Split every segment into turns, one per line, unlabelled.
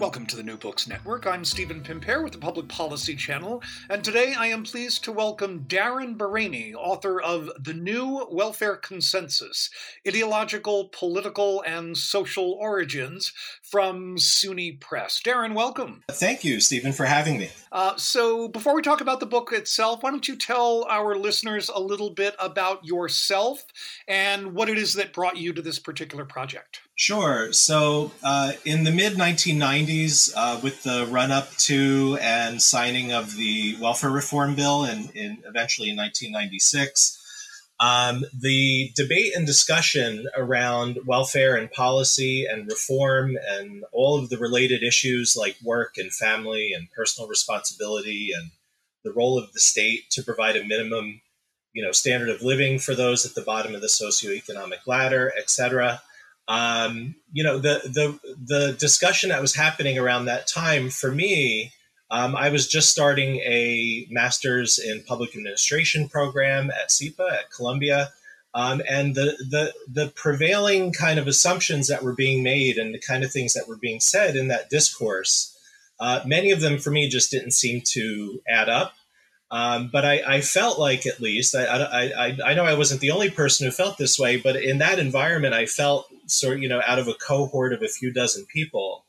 Welcome to the New Books Network. I'm Stephen Pimpare with the Public Policy Channel, and today I am pleased to welcome Darren Barany, author of The New Welfare Consensus Ideological, Political, and Social Origins from SUNY Press. Darren, welcome.
Thank you, Stephen, for having me.
Uh, so, before we talk about the book itself, why don't you tell our listeners a little bit about yourself and what it is that brought you to this particular project?
Sure. So, uh, in the mid 1990s, uh, with the run up to and signing of the welfare reform bill, and eventually in 1996, um, the debate and discussion around welfare and policy and reform and all of the related issues like work and family and personal responsibility and the role of the state to provide a minimum, you know, standard of living for those at the bottom of the socioeconomic ladder, et cetera um, you know the the the discussion that was happening around that time for me um, i was just starting a master's in public administration program at SIPA at columbia. Um, and the, the the prevailing kind of assumptions that were being made and the kind of things that were being said in that discourse uh, many of them for me just didn't seem to add up. Um, but I, I, felt like, at least, I, I, I, know I wasn't the only person who felt this way, but in that environment, I felt sort you know, out of a cohort of a few dozen people,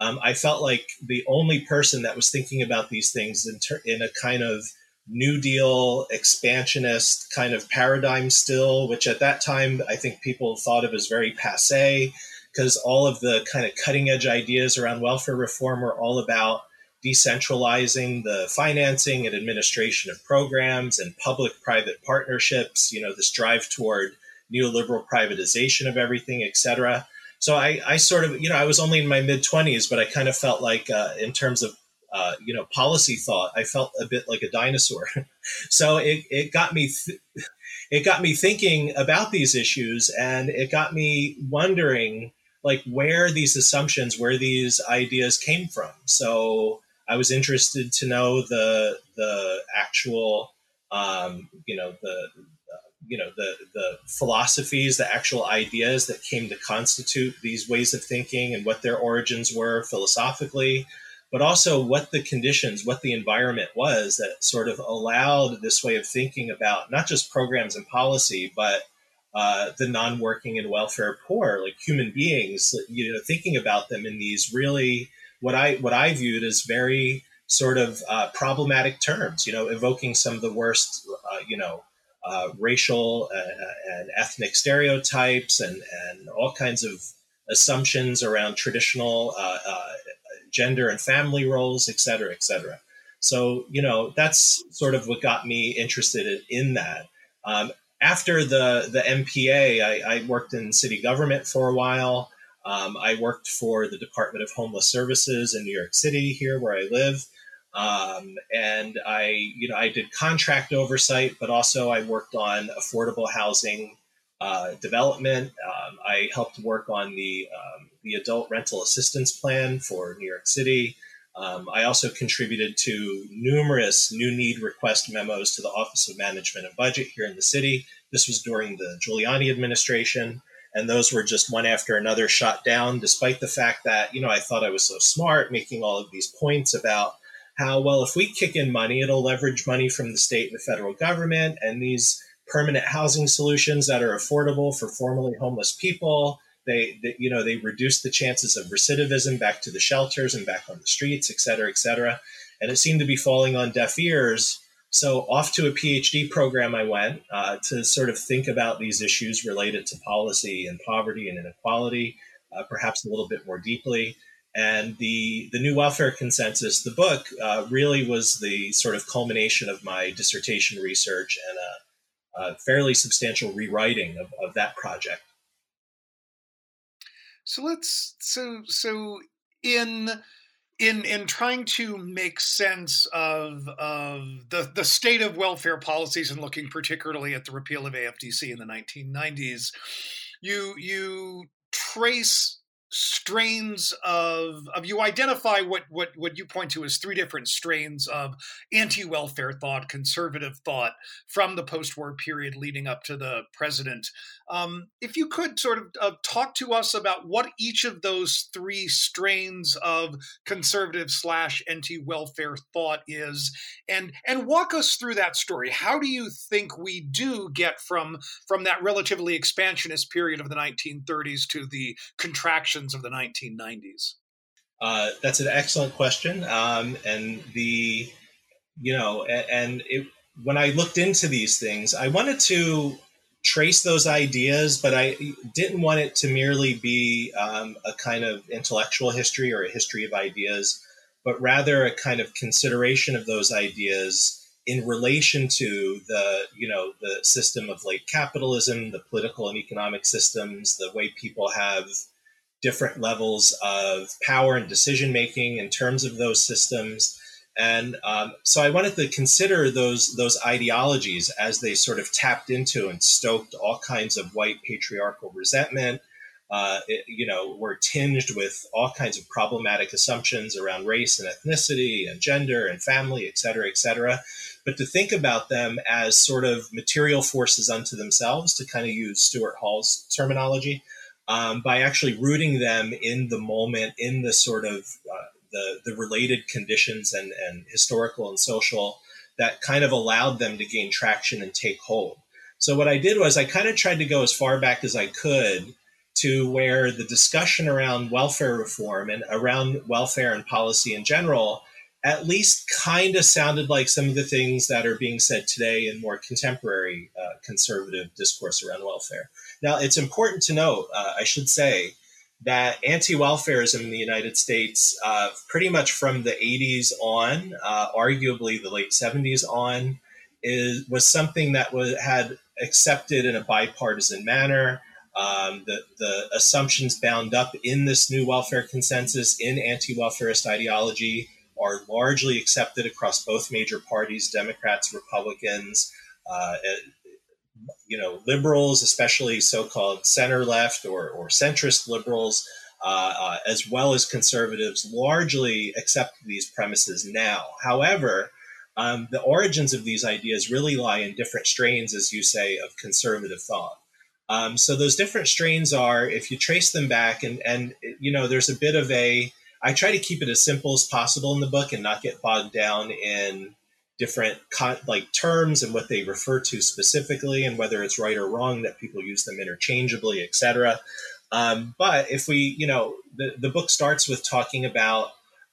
um, I felt like the only person that was thinking about these things in, ter- in a kind of New Deal expansionist kind of paradigm still, which at that time I think people thought of as very passe, because all of the kind of cutting edge ideas around welfare reform were all about decentralizing the financing and administration of programs and public private partnerships, you know, this drive toward neoliberal privatization of everything, et cetera. So I, I sort of, you know, I was only in my mid 20s, but I kind of felt like, uh, in terms of, uh, you know, policy thought, I felt a bit like a dinosaur. so it, it got me, th- it got me thinking about these issues, and it got me wondering, like, where these assumptions, where these ideas came from. So I was interested to know the the actual, um, you know, the you know the the philosophies, the actual ideas that came to constitute these ways of thinking and what their origins were philosophically, but also what the conditions, what the environment was that sort of allowed this way of thinking about not just programs and policy, but uh, the non-working and welfare poor, like human beings, you know, thinking about them in these really what I what I viewed as very sort of uh, problematic terms, you know, evoking some of the worst, uh, you know, uh, racial uh, and ethnic stereotypes and, and all kinds of assumptions around traditional uh, uh, gender and family roles, et cetera, et cetera. So, you know, that's sort of what got me interested in, in that. Um, after the, the MPA, I, I, worked in city government for a while. Um, I worked for the Department of Homeless Services in New York City, here where I live. Um, and I, you know, I did contract oversight, but also I worked on affordable housing uh, development. Um, I helped work on the um, the adult rental assistance plan for New York City. Um, I also contributed to numerous new need request memos to the Office of Management and Budget here in the city. This was during the Giuliani administration, and those were just one after another shot down, despite the fact that you know I thought I was so smart, making all of these points about how, well, if we kick in money, it'll leverage money from the state and the federal government and these permanent housing solutions that are affordable for formerly homeless people. They, they, you know, they reduce the chances of recidivism back to the shelters and back on the streets, et cetera, et cetera. And it seemed to be falling on deaf ears. So off to a PhD program I went uh, to sort of think about these issues related to policy and poverty and inequality, uh, perhaps a little bit more deeply. And the the new welfare consensus, the book, uh, really was the sort of culmination of my dissertation research and a, a fairly substantial rewriting of, of that project.
So let's so so in in in trying to make sense of of the the state of welfare policies and looking particularly at the repeal of AFDC in the 1990s, you you trace strains of of you identify what what what you point to as three different strains of anti-welfare thought, conservative thought from the post-war period leading up to the president. Um, if you could sort of uh, talk to us about what each of those three strains of conservative slash anti-welfare thought is, and and walk us through that story. How do you think we do get from from that relatively expansionist period of the 1930s to the of the 1990s?
Uh, that's an excellent question, um, and the you know, and it, when I looked into these things, I wanted to trace those ideas, but I didn't want it to merely be um, a kind of intellectual history or a history of ideas, but rather a kind of consideration of those ideas in relation to the you know the system of late capitalism, the political and economic systems, the way people have different levels of power and decision making in terms of those systems. And um, so I wanted to consider those those ideologies as they sort of tapped into and stoked all kinds of white patriarchal resentment. Uh, it, you know, were tinged with all kinds of problematic assumptions around race and ethnicity and gender and family, et cetera, et cetera. But to think about them as sort of material forces unto themselves, to kind of use Stuart Hall's terminology, um, by actually rooting them in the moment, in the sort of uh, the, the related conditions and, and historical and social that kind of allowed them to gain traction and take hold. So what I did was I kind of tried to go as far back as I could to where the discussion around welfare reform and around welfare and policy in general at least kind of sounded like some of the things that are being said today in more contemporary uh, conservative discourse around welfare. Now, it's important to note, uh, I should say, that anti-welfarism in the United States, uh, pretty much from the 80s on, uh, arguably the late 70s on, is was something that was had accepted in a bipartisan manner. Um, the, the assumptions bound up in this new welfare consensus in anti-welfarist ideology are largely accepted across both major parties, Democrats, Republicans. Uh, you know, liberals, especially so-called center left or, or centrist liberals, uh, uh, as well as conservatives, largely accept these premises now. However, um, the origins of these ideas really lie in different strains, as you say, of conservative thought. Um, so those different strains are, if you trace them back, and and you know, there's a bit of a. I try to keep it as simple as possible in the book and not get bogged down in different like terms and what they refer to specifically and whether it's right or wrong that people use them interchangeably etc um, but if we you know the, the book starts with talking about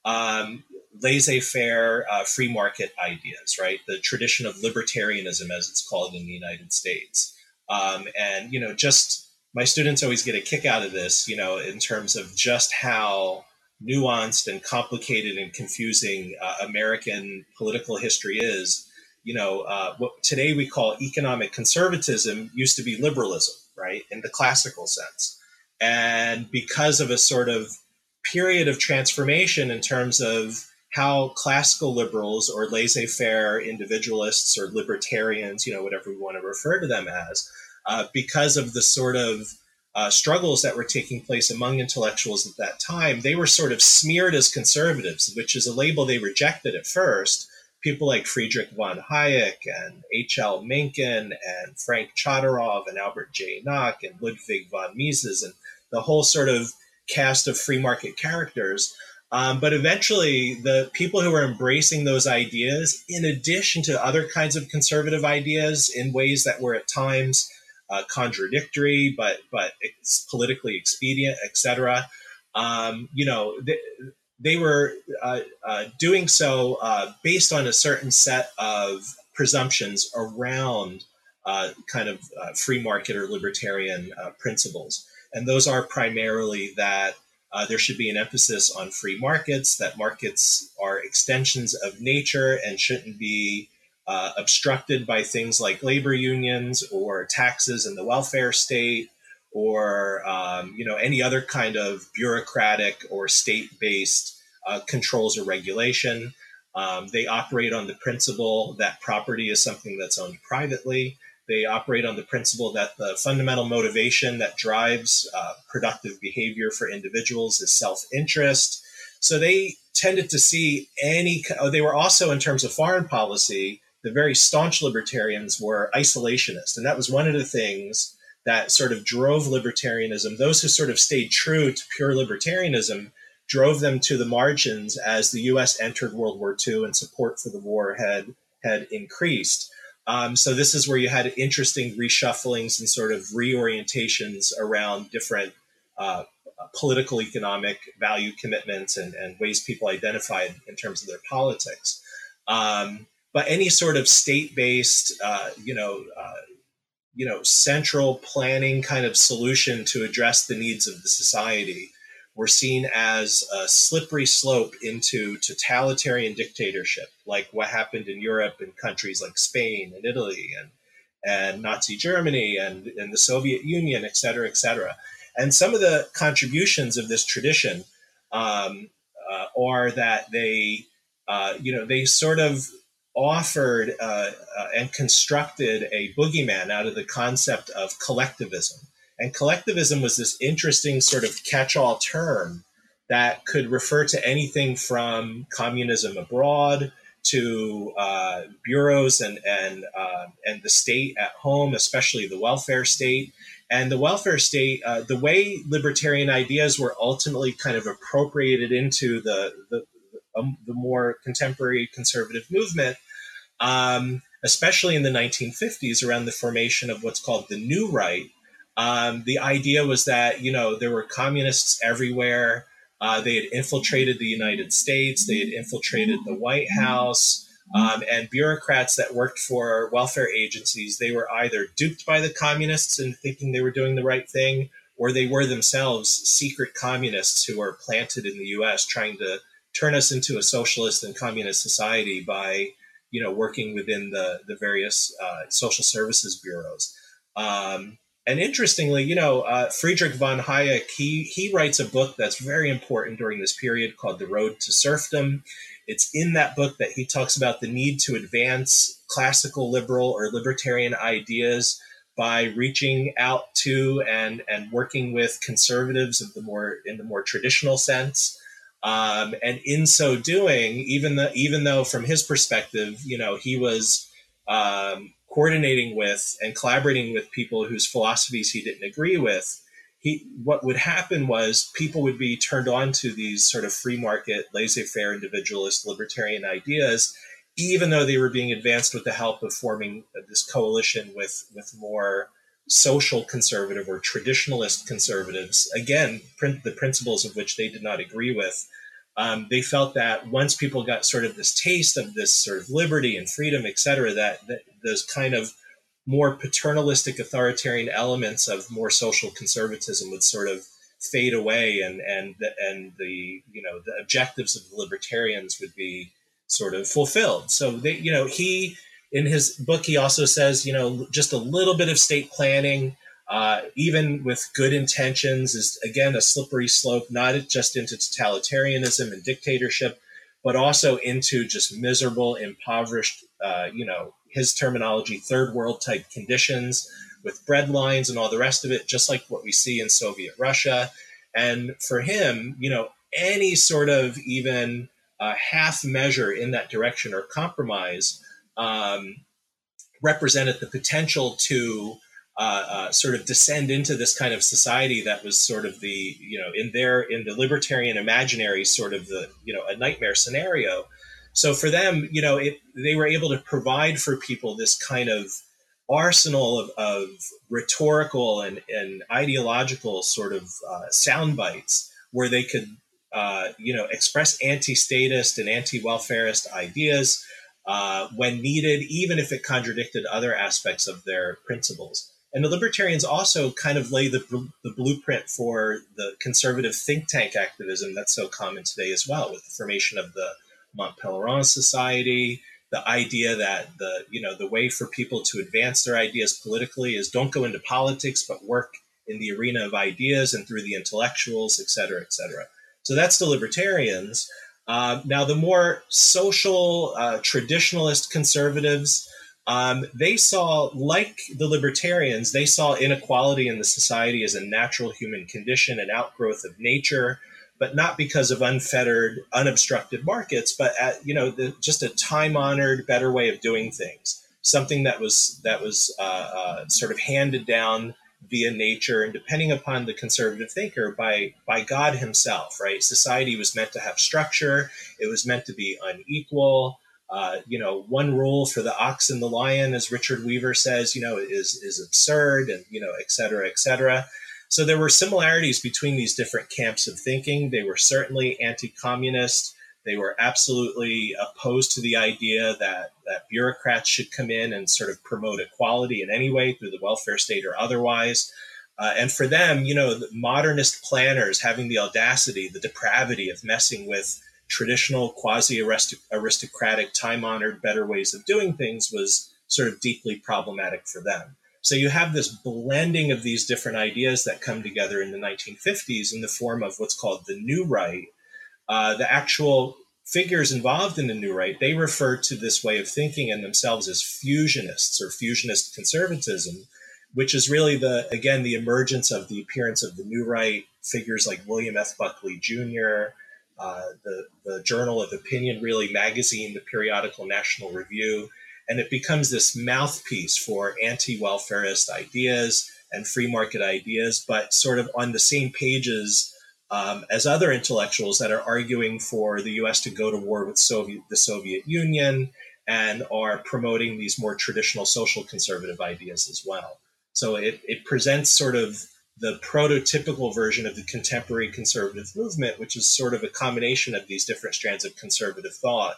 um, laissez-faire uh, free market ideas right? The tradition of libertarianism as it's called in the united states. Um, and you know just my students always get a kick out of this you know in terms of just how nuanced and complicated and confusing uh, American political history is, you know, uh, what today we call economic conservatism used to be liberalism, right, in the classical sense. And because of a sort of period of transformation in terms of how classical liberals or laissez faire individualists or libertarians, you know, whatever we want to refer to them as, uh, because of the sort of uh, struggles that were taking place among intellectuals at that time, they were sort of smeared as conservatives, which is a label they rejected at first. People like Friedrich von Hayek and H.L. Mencken and Frank Chodorov and Albert J. Nock and Ludwig von Mises and the whole sort of cast of free market characters. Um, but eventually, the people who were embracing those ideas, in addition to other kinds of conservative ideas in ways that were at times uh, contradictory, but but it's politically expedient, etc. Um, you know, they, they were uh, uh, doing so uh, based on a certain set of presumptions around uh, kind of uh, free market or libertarian principles, and those are primarily that. there should be an emphasis on free markets, that markets are extensions of nature and shouldn't be uh, obstructed by things like labor unions or taxes in the welfare state or um, you know any other kind of bureaucratic or state-based uh, controls or regulation. Um, they operate on the principle that property is something that's owned privately, they operate on the principle that the fundamental motivation that drives uh, productive behavior for individuals is self interest. So they tended to see any, oh, they were also, in terms of foreign policy, the very staunch libertarians were isolationist. And that was one of the things that sort of drove libertarianism. Those who sort of stayed true to pure libertarianism drove them to the margins as the US entered World War II and support for the war had, had increased. Um, so this is where you had interesting reshufflings and sort of reorientations around different uh, political economic value commitments and, and, ways people identified in terms of their politics. Um, but any sort of state-based, uh, you know, uh, you know, central planning kind of solution to address the needs of the society were seen as a slippery slope into totalitarian dictatorship, like what happened in Europe in countries like Spain and Italy and, and Nazi Germany and, and the Soviet Union, et cetera, et cetera. And some of the contributions of this tradition um, uh, are that they, uh, you know, they sort of offered uh, uh and constructed a boogeyman out of the concept of collectivism and collectivism was this interesting sort of catch all term that could refer to anything from communism abroad to uh, bureaus and and uh, and the state at home, especially the welfare state. And the welfare state, uh, the way libertarian ideas were ultimately kind of appropriated into the the, um, the more contemporary conservative movement, um, especially in the 1950s, around the formation of what's called the New Right, um, the idea was that you know there were communists everywhere. Uh, they had infiltrated the United States. They had infiltrated the White House. Um, and bureaucrats that worked for welfare agencies, they were either duped by the communists and thinking they were doing the right thing, or they were themselves secret communists who were planted in the U.S. trying to turn us into a socialist and communist society by, you know, working within the the various uh, social services bureaus. Um, and interestingly, you know, uh, Friedrich von Hayek, he, he writes a book that's very important during this period called The Road to Serfdom. It's in that book that he talks about the need to advance classical liberal or libertarian ideas by reaching out to and, and working with conservatives of the more in the more traditional sense. Um, and in so doing, even though even though from his perspective, you know, he was um, coordinating with and collaborating with people whose philosophies he didn't agree with, he what would happen was people would be turned on to these sort of free market, laissez-faire, individualist, libertarian ideas, even though they were being advanced with the help of forming this coalition with with more social conservative or traditionalist conservatives. Again, print, the principles of which they did not agree with um, they felt that once people got sort of this taste of this sort of liberty and freedom, et cetera, that, that those kind of more paternalistic authoritarian elements of more social conservatism would sort of fade away and and the, and the you know the objectives of the libertarians would be sort of fulfilled so they you know he in his book he also says you know just a little bit of state planning uh, even with good intentions, is again a slippery slope, not just into totalitarianism and dictatorship, but also into just miserable, impoverished, uh, you know, his terminology, third world type conditions with bread lines and all the rest of it, just like what we see in Soviet Russia. And for him, you know, any sort of even uh, half measure in that direction or compromise um, represented the potential to uh, uh, sort of descend into this kind of society that was sort of the you know in their in the libertarian imaginary sort of the you know a nightmare scenario. So for them you know it, they were able to provide for people this kind of arsenal of, of rhetorical and, and ideological sort of uh, sound bites where they could uh, you know express anti-statist and anti-welfarist ideas uh, when needed even if it contradicted other aspects of their principles and the libertarians also kind of lay the, the blueprint for the conservative think tank activism that's so common today as well, with the formation of the Mont Pelerin Society, the idea that the you know the way for people to advance their ideas politically is don't go into politics but work in the arena of ideas and through the intellectuals, et cetera, et cetera. So that's the libertarians. Uh, now, the more social, uh, traditionalist conservatives, Um, they saw, like the libertarians, they saw inequality in the society as a natural human condition, an outgrowth of nature, but not because of unfettered, unobstructed markets, but at, you know, the, just a time-honored, better way of doing things. Something that was that was uh, uh, sort of handed down via nature, and depending upon the conservative thinker, by by God Himself. Right? Society was meant to have structure. It was meant to be unequal. Uh, you know, one rule for the ox and the lion, as Richard Weaver says, you know, is is absurd, and you know, et cetera, et cetera. So there were similarities between these different camps of thinking. They were certainly anti-communist. They were absolutely opposed to the idea that that bureaucrats should come in and sort of promote equality in any way through the welfare state or otherwise. Uh, and for them, you know, the modernist planners having the audacity, the depravity of messing with traditional quasi aristocratic, time honored, better ways of doing things was sort of deeply problematic for them. So you have this blending of these different ideas that come together in the 1950s in the form of what's called the New Right. Uh, the actual figures involved in the New Right, they refer to this way of thinking and themselves as fusionists or fusionist conservatism, which is really the, again, the emergence of the appearance of the New Right, figures like William F. Buckley Jr., uh, the, the Journal of Opinion, really magazine, the periodical National Review, and it becomes this mouthpiece for anti-welfarist ideas and free market ideas, but sort of on the same pages um, as other intellectuals that are arguing for the U.S. to go to war with Soviet, the Soviet Union and are promoting these more traditional social conservative ideas as well. So it, it presents sort of the prototypical version of the contemporary conservative movement, which is sort of a combination of these different strands of conservative thought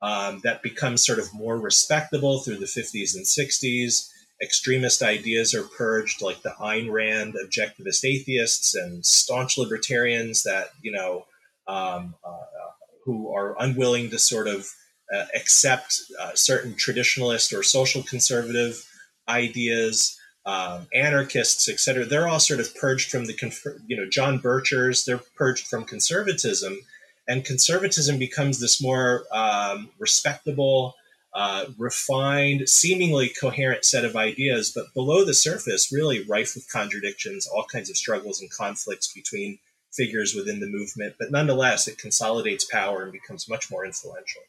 um, that becomes sort of more respectable through the 50s and 60s. Extremist ideas are purged, like the Ayn Rand objectivist atheists and staunch libertarians that, you know, um, uh, who are unwilling to sort of uh, accept uh, certain traditionalist or social conservative ideas um, anarchists, etc. They're all sort of purged from the, you know, John Birchers. They're purged from conservatism, and conservatism becomes this more um, respectable, uh, refined, seemingly coherent set of ideas, but below the surface, really rife with contradictions, all kinds of struggles and conflicts between figures within the movement. But nonetheless, it consolidates power and becomes much more influential.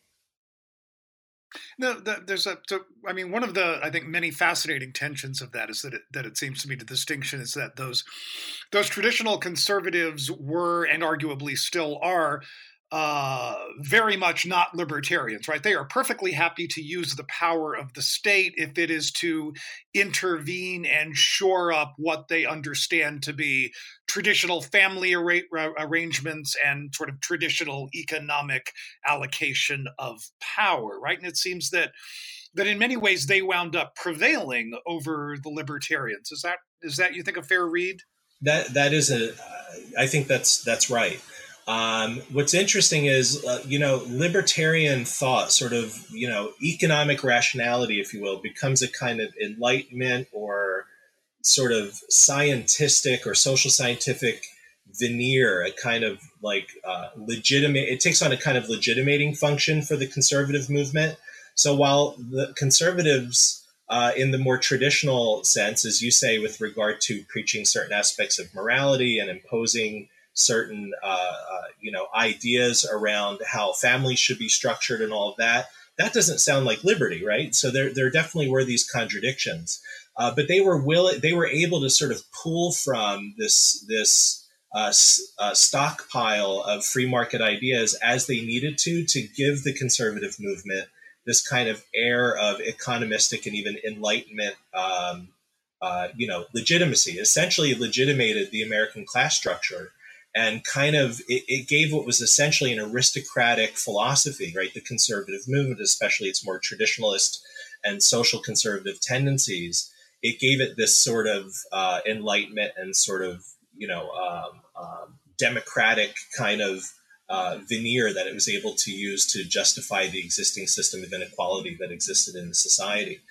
No, there's a. So, I mean, one of the I think many fascinating tensions of that is that it, that it seems to me the distinction is that those those traditional conservatives were and arguably still are uh, very much not libertarians, right? They are perfectly happy to use the power of the state if it is to intervene and shore up what they understand to be traditional family ar- arrangements and sort of traditional economic allocation of power, right? And it seems that that in many ways they wound up prevailing over the libertarians. Is that is that you think a fair read?
That that is a, I think that's that's right. Um, what's interesting is, uh, you know, libertarian thought, sort of, you know, economic rationality, if you will, becomes a kind of enlightenment or sort of scientific or social scientific veneer, a kind of like uh, legitimate, it takes on a kind of legitimating function for the conservative movement. So while the conservatives, uh, in the more traditional sense, as you say, with regard to preaching certain aspects of morality and imposing certain uh, uh, you know ideas around how families should be structured and all of that. That doesn't sound like liberty, right? So there there definitely were these contradictions, uh, but they were willing they were able to sort of pull from this this. Uh, uh, stockpile of free market ideas as they needed to to give the conservative movement this kind of air of economistic and even enlightenment um, uh, you know, legitimacy, essentially legitimated the American class structure and kind of it, it, gave what was essentially an aristocratic philosophy, right? The conservative movement, especially its more traditionalist and social conservative tendencies, it gave it this sort of uh, enlightenment and sort of you know um, um, democratic kind of uh, veneer that it was able to use to justify the existing system of inequality that existed in the society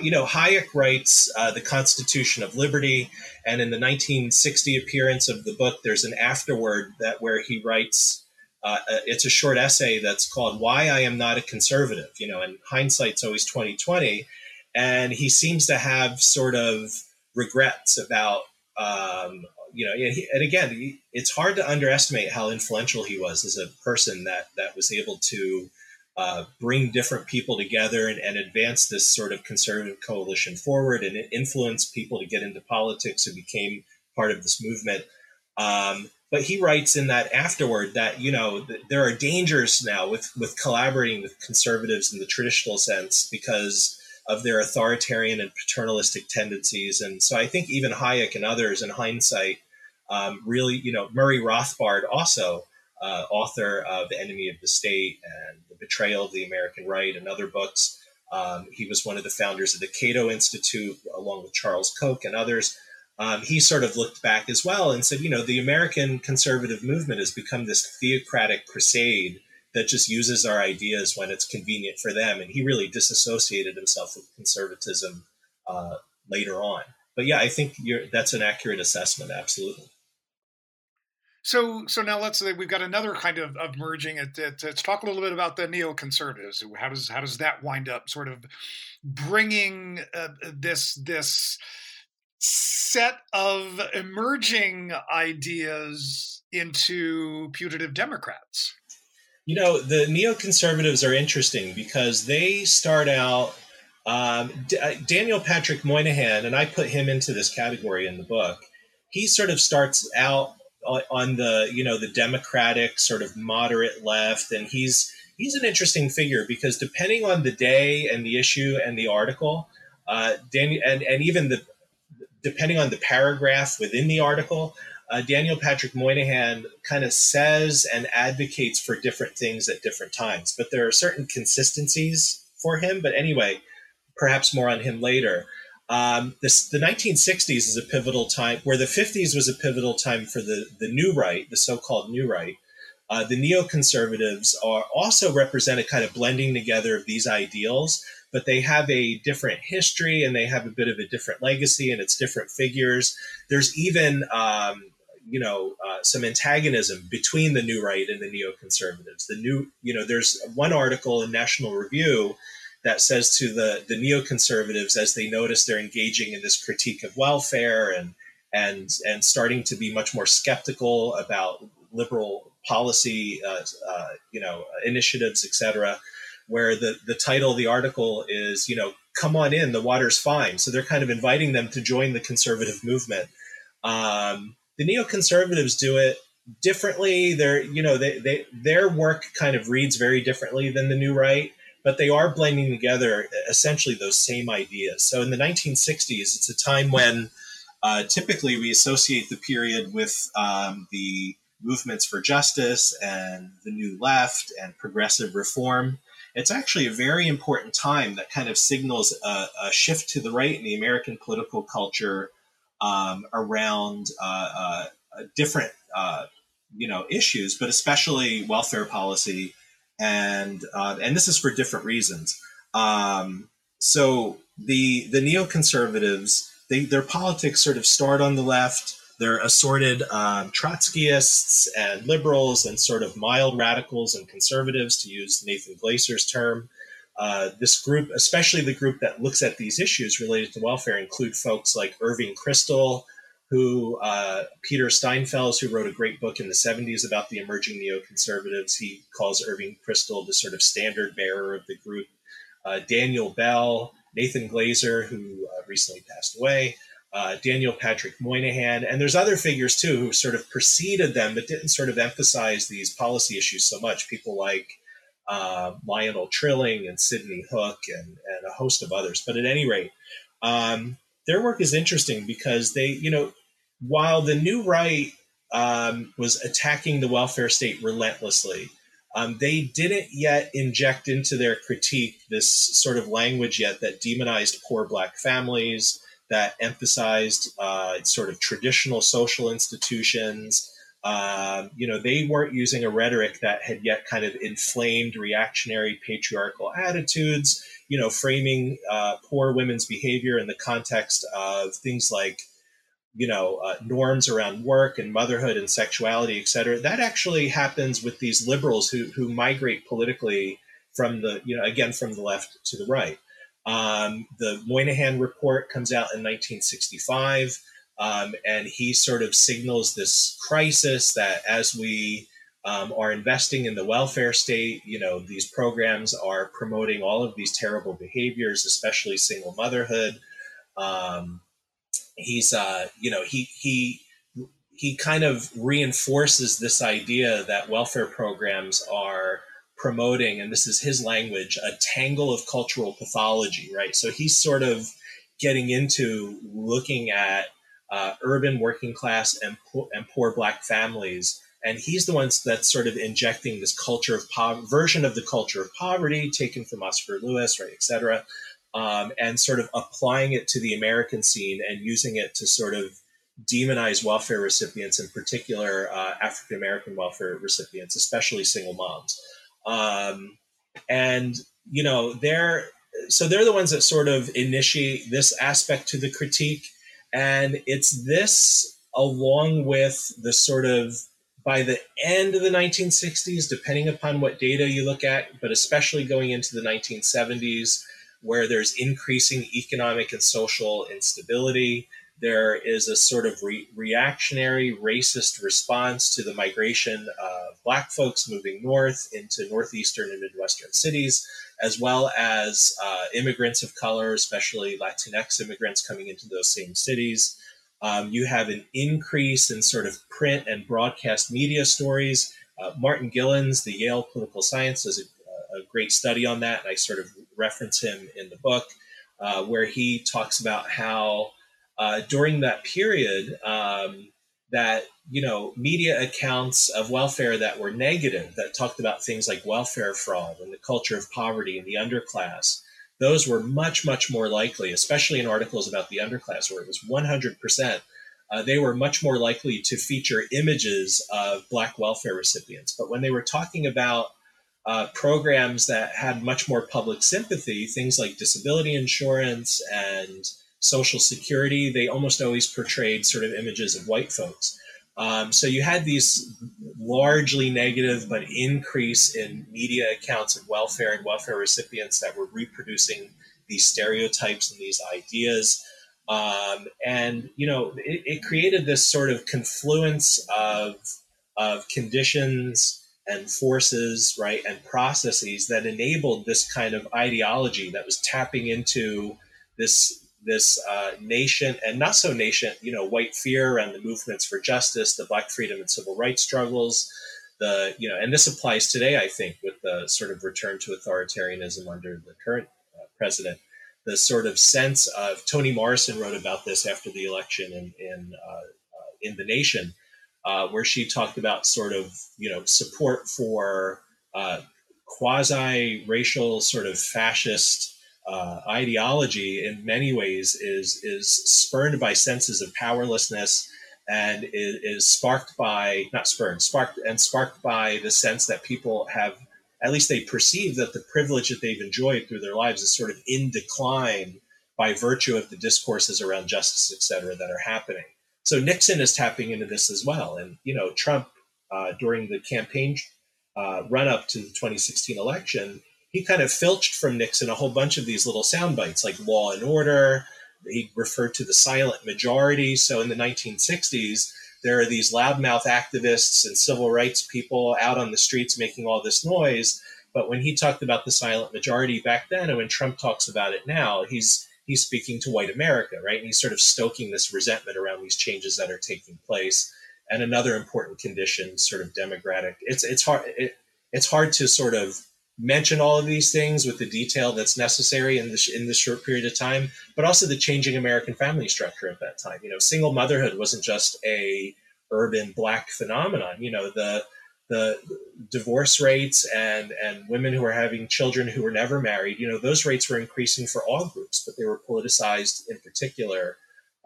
you know, Hayek writes uh, The Constitution of Liberty, and in the 1960 appearance of the book, there's an afterword that where he writes, uh, uh, it's a short essay that's called "Why I Am Not a Conservative." You know, and hindsight's always 2020. and he seems to have sort of regrets about um, you know, and, he, and again, he, it's hard to underestimate how influential he was as a person that that was able to uh, bring different people together and, and, advance this sort of conservative coalition forward and influence people to get into politics who became part of this movement. Um, but he writes in that afterword that you know th- there are dangers now with with collaborating with conservatives in the traditional sense because of their authoritarian and paternalistic tendencies. And so I think even Hayek and others in hindsight um, really, you know, Murray Rothbard also, uh, author of The Enemy of the State and The Betrayal of the American Right and other books. Um, he was one of the founders of the Cato Institute, along with Charles Koch and others. Um, he sort of looked back as well and said, you know, the American conservative movement has become this theocratic crusade that just uses our ideas when it's convenient for them. And he really disassociated himself with conservatism uh, later on. But yeah, I think that's an accurate assessment. Absolutely.
So, so now let's say we've got another kind of, of merging. It, it, let's talk a little bit about the neoconservatives. How does how does that wind up sort of bringing uh, this this set of emerging ideas into putative Democrats?
You know, the neoconservatives are interesting because they start out. Um, D- uh, Daniel Patrick Moynihan, and I put him into this category in the book. He sort of starts out on the you know the Democratic sort of moderate left, and he's he's an interesting figure because depending on the day and the issue and the article, uh, and and even the depending on the paragraph within the article, uh, Daniel Patrick Moynihan kind of says and advocates for different things at different times, but there are certain consistencies for him. But anyway, perhaps more on him later. Um, this, the 1960s is a pivotal time, where the 50s was a pivotal time for the, the new right, the so called new right. Uh, the neoconservatives are also represent a kind of blending together of these ideals, but they have a different history and they have a bit of a different legacy and it's different figures. There's even um, you know uh, some antagonism between the new right and the neoconservatives. The new, you know, there's one article in National Review that says to the the neoconservatives as they notice they're engaging in this critique of welfare and and and starting to be much more skeptical about liberal policy, uh, uh, you know, initiatives, etc. Where the the title of the article is, you know, come on in, the water's fine. So they're kind of inviting them to join the conservative movement. Um, the neoconservatives do it differently. They're, you know, they, they, their work kind of reads very differently than the new right, but they are blending together essentially those same ideas. So in the 1960s, it's a time when uh, typically we associate the period with um, the movements for justice and the new left and progressive reform. It's actually a very important time that kind of signals a, a shift to the right in the American political culture um, around uh, uh, different uh, you know issues, but especially welfare policy, and uh, and this is for different reasons. Um, so the the neoconservatives, they, their politics sort of start on the left. They're assorted um, Trotskyists and liberals and sort of mild radicals and conservatives, to use Nathan Glazer's term. Uh, this group, especially the group that looks at these issues related to welfare, include folks like Irving Kristol, who uh, Peter Steinfels, who wrote a great book in the 70s about the emerging neoconservatives. He calls Irving Kristol the sort of standard bearer of the group. Uh, Daniel Bell, Nathan Glazer, who uh, recently passed away, uh, Daniel Patrick Moynihan, and there's other figures too who sort of preceded them but didn't sort of emphasize these policy issues so much. People like uh, Lionel Trilling and Sidney Hook and, and a host of others. But at any rate, um, their work is interesting because they, you know, while the new right um, was attacking the welfare state relentlessly, um, they didn't yet inject into their critique this sort of language yet that demonized poor black families, that emphasized uh, sort of traditional social institutions, um, you know, they weren't using a rhetoric that had yet kind of inflamed reactionary patriarchal attitudes, you know, framing uh, poor women's behavior in the context of things like, you know, uh, norms around work and motherhood and sexuality, et cetera. That actually happens with these liberals who, who migrate politically from the, you know, again, from the left to the right. Um, the Moynihan Report comes out in 1965, um, and he sort of signals this crisis that as we um, are investing in the welfare state, you know, these programs are promoting all of these terrible behaviors, especially single motherhood. Um, he's, uh, you know, he he he kind of reinforces this idea that welfare programs are promoting, and this is his language, a tangle of cultural pathology, right? So he's sort of getting into looking at uh, urban working class and, po- and poor black families. And he's the ones that's sort of injecting this culture of poverty, version of the culture of poverty taken from Oscar Lewis, right, et cetera, um, and sort of applying it to the American scene and using it to sort of demonize welfare recipients, in particular uh, African American welfare recipients, especially single moms. Um, and you know they're so they're the ones that sort of initiate this aspect to the critique, and it's this along with the sort of by the end of the 1960s, depending upon what data you look at, but especially going into the 1970s, where there's increasing economic and social instability there is a sort of re- reactionary, racist response to the migration of Black folks moving north into northeastern and midwestern cities, as well as uh, immigrants of color, especially Latinx immigrants coming into those same cities. Um, you have an increase in sort of print and broadcast media stories. Uh, Martin Gilens, the Yale political science, does a, a, great study on that, and I sort of reference him in the book, uh, where he talks about how uh, during that period um, that you know media accounts of welfare that were negative that talked about things like welfare fraud and the culture of poverty and the underclass those were much much more likely especially in articles about the underclass where it was 100% uh, they were much more likely to feature images of black welfare recipients. But when they were talking about uh, programs that had much more public sympathy things like disability insurance and Social Security, they almost always portrayed sort of images of white folks. Um, so you had these largely negative but increase in media accounts of welfare and welfare recipients that were reproducing these stereotypes and these ideas. Um, and you know, it, it, created this sort of confluence of of conditions and forces, right, and processes that enabled this kind of ideology that was tapping into this this uh, nation and not so nation, you know, white fear and the movements for justice, the Black freedom and civil rights struggles, the you know, and this applies today, I think, with the sort of return to authoritarianism under the current uh, president. The sort of sense of Toni Morrison wrote about this after the election in in uh, uh in the Nation, uh, where she talked about sort of you know support for uh, quasi racial sort of fascist uh, ideology in many ways is is spurned by senses of powerlessness and is, is, sparked by not spurned sparked and sparked by the sense that people have at least they perceive that the privilege that they've enjoyed through their lives is sort of in decline by virtue of the discourses around justice et cetera that are happening so nixon is tapping into this as well and you know trump uh, during the campaign uh, run up to the 2016 election he kind of filched from Nixon a whole bunch of these little sound bites like law and order. He referred to the silent majority. So in the 1960s, there are these loudmouth activists and civil rights people out on the streets making all this noise. But when he talked about the silent majority back then, and when Trump talks about it now, he's he's speaking to white America, right? And he's sort of stoking this resentment around these changes that are taking place. And another important condition, sort of democratic. It's it's hard it, it's hard to sort of mention all of these things with the detail that's necessary in this in this short period of time, but also the changing American family structure at that time. You know, single motherhood wasn't just a urban black phenomenon. You know, the the divorce rates and and women who are having children who were never married. You know, those rates were increasing for all groups, but they were politicized in particular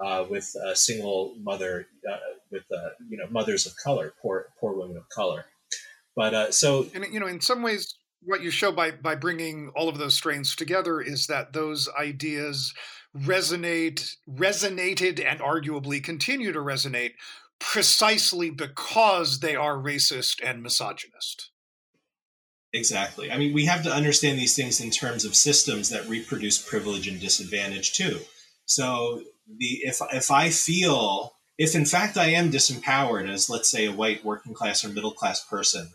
uh, with a single mother uh, with uh, you know mothers of color, poor poor women of color. But uh, so,
and you know, in some ways, what you show by by bringing all of those strains together is that those ideas resonate resonated and arguably continue to resonate precisely because they are racist and misogynist
Exactly. I mean, we have to understand these things in terms of systems that reproduce privilege and disadvantage too. So the if if I feel if in fact I am disempowered as let's say a white working class or middle class person,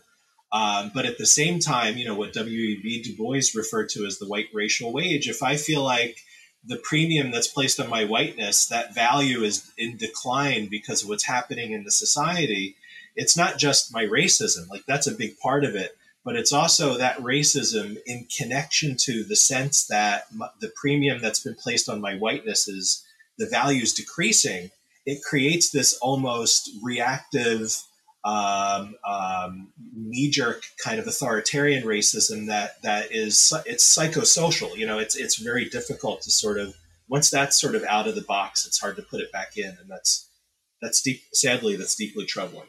um, but at the same time, you know what W.E.B. Du Bois referred to as the white racial wage. If I feel like the premium that's placed on my whiteness, that value is in decline because of what's happening in the society. It's not just my racism, like that's a big part of it, but it's also that racism in connection to the sense that the premium that's been placed on my whiteness is the value is decreasing. It creates this almost reactive, um, um, knee-jerk kind of authoritarian racism that that is it's psychosocial. You know, it's it's very difficult to sort of once that's sort of out of the box, it's hard to put it back in, and that's that's deep. Sadly, that's deeply troubling.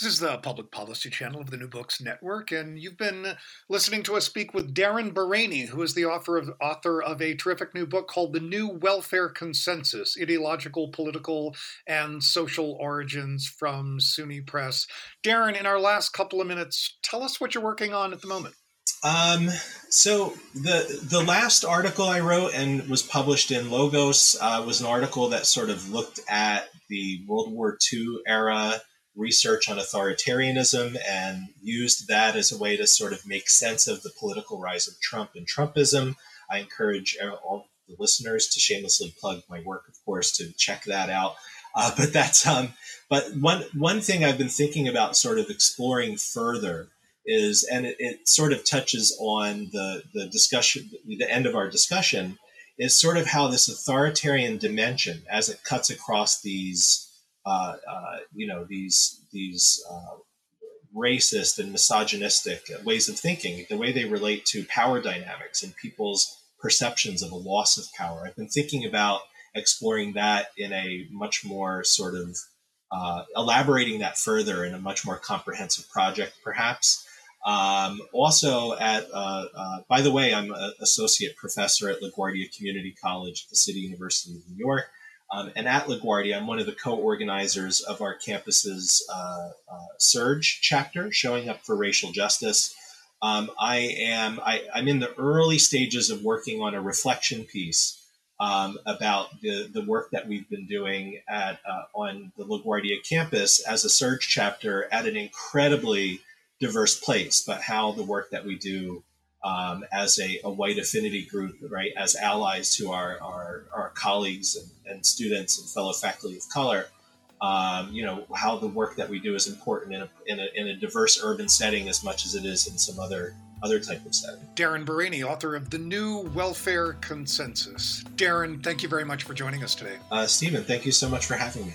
This is the public policy channel of the New Books Network, and you've been listening to us speak with Darren Barany, who is the author of author of a terrific new book called The New Welfare Consensus: Ideological, Political, and Social Origins from SUNY Press. Darren, in our last couple of minutes, tell us what you're working on at the moment.
Um, so the the last article I wrote and was published in Logos uh, was an article that sort of looked at the World War II era research on authoritarianism and used that as a way to sort of make sense of the political rise of Trump and Trumpism. I encourage all the listeners to shamelessly plug my work, of course, to check that out. Uh, but that's um, but one one thing I've been thinking about, sort of exploring further, is and it, it sort of touches on the the discussion, the end of our discussion, is sort of how this authoritarian dimension, as it cuts across these uh, uh, you know these these uh, racist and misogynistic ways of thinking, the way they relate to power dynamics and people's perceptions of a loss of power. I've been thinking about exploring that in a much more sort of uh, elaborating that further in a much more comprehensive project, perhaps. Um, also, at uh, uh, by the way, I'm an associate professor at LaGuardia Community College at the City University of New York. Um, and at LaGuardia, I'm one of the co-organizers of our campus's uh, uh, SURJ chapter, showing up for racial justice. Um, I am I, am in the early stages of working on a reflection piece um, about the, the work that we've been doing at uh, on the LaGuardia campus as a SURJ chapter at an incredibly diverse place, but how the work that we do um, as a, a, white affinity group, right, as allies to our, our, our colleagues and, and, students and fellow faculty of color, um, you know, how the work that we do is important in a, in a, in a diverse urban setting as much as it is in some other other type of setting.
Darren Barany, author of The New Welfare Consensus. Darren, thank you very much for joining us today.
Uh, Stephen, thank you so much for having me.